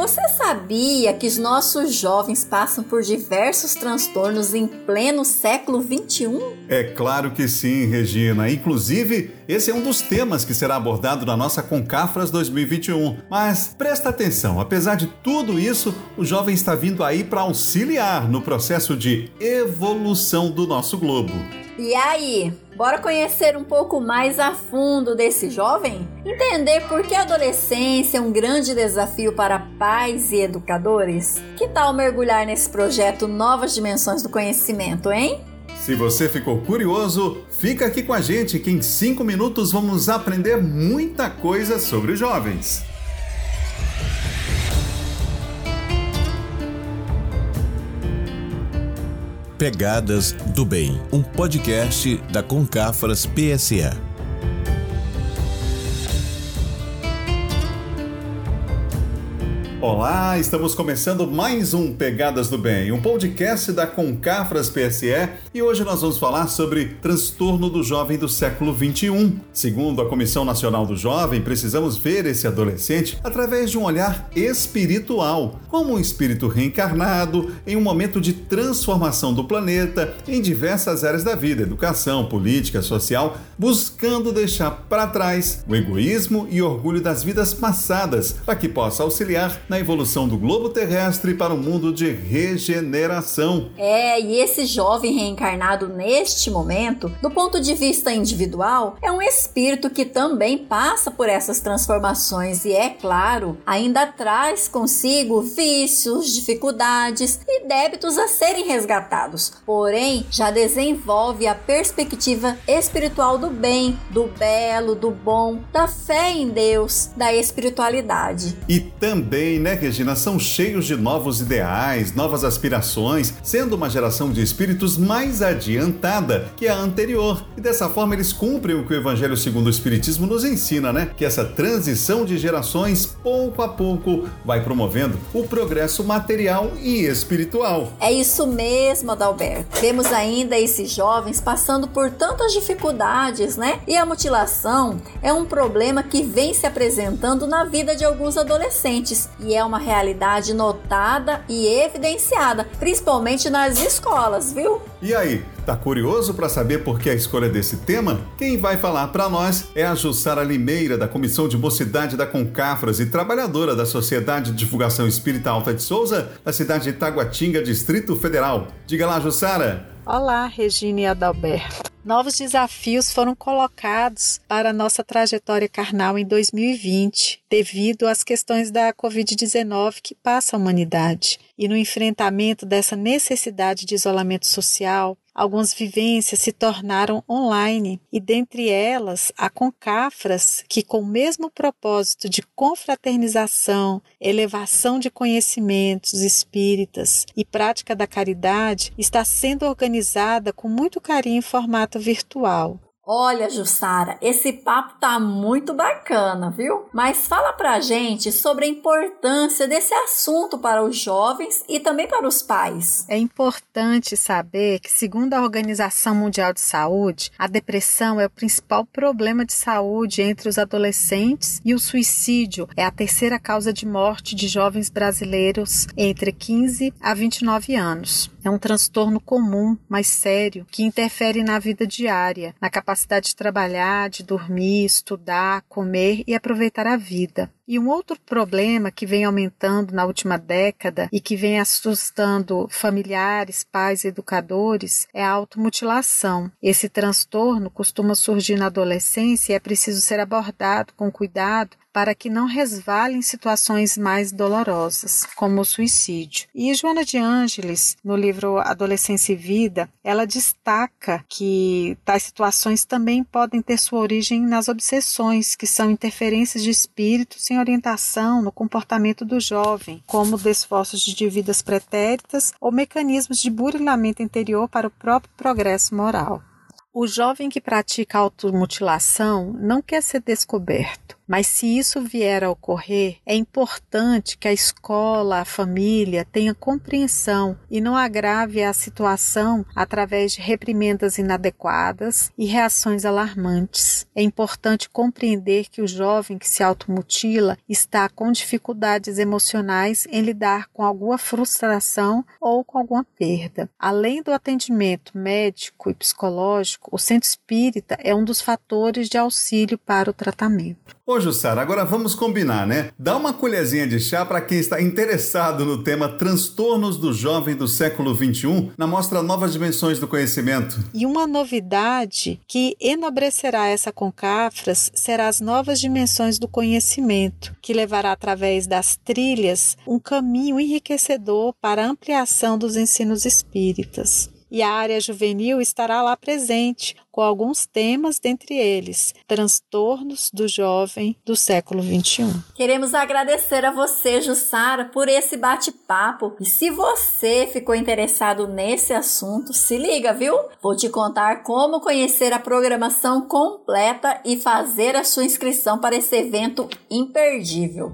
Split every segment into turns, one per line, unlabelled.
Você sabia que os nossos jovens passam por diversos transtornos em pleno século 21?
É claro que sim, Regina. Inclusive, esse é um dos temas que será abordado na nossa Concafras 2021. Mas presta atenção, apesar de tudo isso, o jovem está vindo aí para auxiliar no processo de evolução do nosso globo.
E aí, bora conhecer um pouco mais a fundo desse jovem? Entender por que a adolescência é um grande desafio para pais e educadores? Que tal mergulhar nesse projeto Novas Dimensões do Conhecimento, hein?
Se você ficou curioso, fica aqui com a gente que em 5 minutos vamos aprender muita coisa sobre os jovens.
Pegadas do Bem, um podcast da Concafras PSA.
Olá, estamos começando mais um Pegadas do Bem, um podcast da Concafras PSE e hoje nós vamos falar sobre transtorno do jovem do século 21. Segundo a Comissão Nacional do Jovem, precisamos ver esse adolescente através de um olhar espiritual, como um espírito reencarnado em um momento de transformação do planeta em diversas áreas da vida, educação, política, social, buscando deixar para trás o egoísmo e orgulho das vidas passadas, para que possa auxiliar na evolução do globo terrestre para um mundo de regeneração.
É, e esse jovem reencarnado neste momento, do ponto de vista individual, é um espírito que também passa por essas transformações e, é claro, ainda traz consigo vícios, dificuldades e débitos a serem resgatados. Porém, já desenvolve a perspectiva espiritual do bem, do belo, do bom, da fé em Deus, da espiritualidade.
E também né, Regina, são cheios de novos ideais, novas aspirações, sendo uma geração de espíritos mais adiantada que a anterior. E dessa forma eles cumprem o que o Evangelho segundo o Espiritismo nos ensina, né? Que essa transição de gerações, pouco a pouco, vai promovendo o progresso material e espiritual.
É isso mesmo, Adalberto. Temos ainda esses jovens passando por tantas dificuldades, né? E a mutilação é um problema que vem se apresentando na vida de alguns adolescentes. E e é uma realidade notada e evidenciada, principalmente nas escolas, viu?
E aí, tá curioso para saber por que a escolha desse tema? Quem vai falar para nós é a Jussara Limeira, da Comissão de Mocidade da Concafras e trabalhadora da Sociedade de Divulgação Espírita Alta de Souza, da cidade de Taguatinga, Distrito Federal. Diga lá, Jussara.
Olá, Regina e Adalberto. Novos desafios foram colocados para nossa trajetória carnal em 2020, devido às questões da Covid-19 que passa a humanidade. E no enfrentamento dessa necessidade de isolamento social, Algumas vivências se tornaram online e dentre elas a Concafras, que com o mesmo propósito de confraternização, elevação de conhecimentos espíritas e prática da caridade, está sendo organizada com muito carinho em formato virtual.
Olha, Jussara, esse papo tá muito bacana, viu? Mas fala pra gente sobre a importância desse assunto para os jovens e também para os pais.
É importante saber que, segundo a Organização Mundial de Saúde, a depressão é o principal problema de saúde entre os adolescentes e o suicídio é a terceira causa de morte de jovens brasileiros entre 15 a 29 anos. É um transtorno comum, mas sério, que interfere na vida diária, na capacidade de trabalhar, de dormir, estudar, comer e aproveitar a vida. E um outro problema que vem aumentando na última década e que vem assustando familiares, pais educadores é a automutilação. Esse transtorno costuma surgir na adolescência e é preciso ser abordado com cuidado para que não resvale em situações mais dolorosas, como o suicídio. E Joana de Ângeles, no livro Adolescência e Vida, ela destaca que tais situações também podem ter sua origem nas obsessões, que são interferências de espíritos em orientação no comportamento do jovem, como desforços de vidas pretéritas ou mecanismos de burilamento interior para o próprio progresso moral. O jovem que pratica automutilação não quer ser descoberto Mas se isso vier a ocorrer, é importante que a escola, a família tenha compreensão e não agrave a situação através de reprimendas inadequadas e reações alarmantes. É importante compreender que o jovem que se automutila está com dificuldades emocionais em lidar com alguma frustração ou com alguma perda. Além do atendimento médico e psicológico, o centro espírita é um dos fatores de auxílio para o tratamento.
Ô, Jussara, agora vamos combinar, né? Dá uma colherzinha de chá para quem está interessado no tema Transtornos do Jovem do século XXI na mostra Novas Dimensões do Conhecimento.
E uma novidade que enobrecerá essa Concafras será as novas dimensões do conhecimento, que levará através das trilhas um caminho enriquecedor para a ampliação dos ensinos espíritas e a área juvenil estará lá presente, com alguns temas, dentre eles, transtornos do jovem do século XXI.
Queremos agradecer a você, Jussara, por esse bate-papo. E se você ficou interessado nesse assunto, se liga, viu? Vou te contar como conhecer a programação completa e fazer a sua inscrição para esse evento imperdível.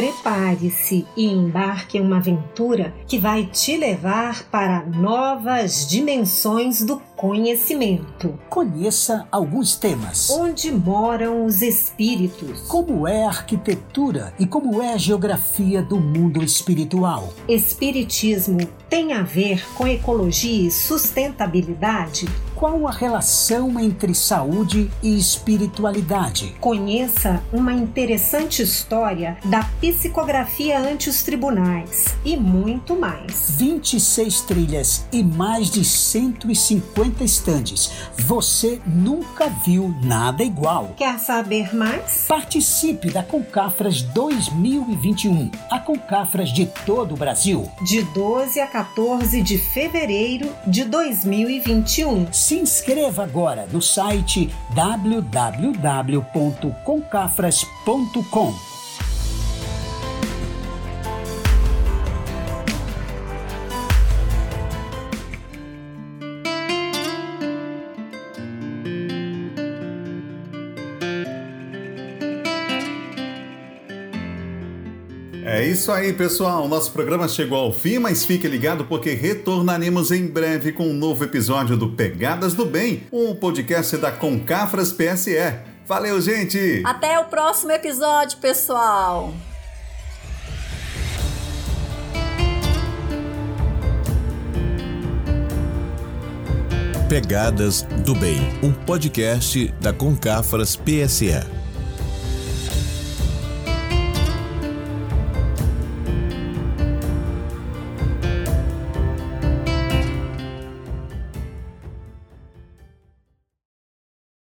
Prepare-se e embarque em uma aventura que vai te levar para novas dimensões do conhecimento.
Conheça alguns temas.
Onde moram os espíritos?
Como é a arquitetura e como é a geografia do mundo espiritual?
Espiritismo tem a ver com ecologia e sustentabilidade?
Qual a relação entre saúde e espiritualidade?
Conheça uma interessante história da psicografia ante os tribunais e muito mais.
26 trilhas e mais de 150 estandes. Você nunca viu nada igual.
Quer saber mais?
Participe da Concafras 2021. A Concafras de todo o Brasil.
De 12 a 14 de fevereiro de 2021
se inscreva agora no site www.concafras.com.
É isso aí, pessoal. Nosso programa chegou ao fim, mas fique ligado porque retornaremos em breve com um novo episódio do Pegadas do Bem, um podcast da Concafras PSE. Valeu, gente!
Até o próximo episódio, pessoal!
Pegadas do Bem, um podcast da Concafras PSE.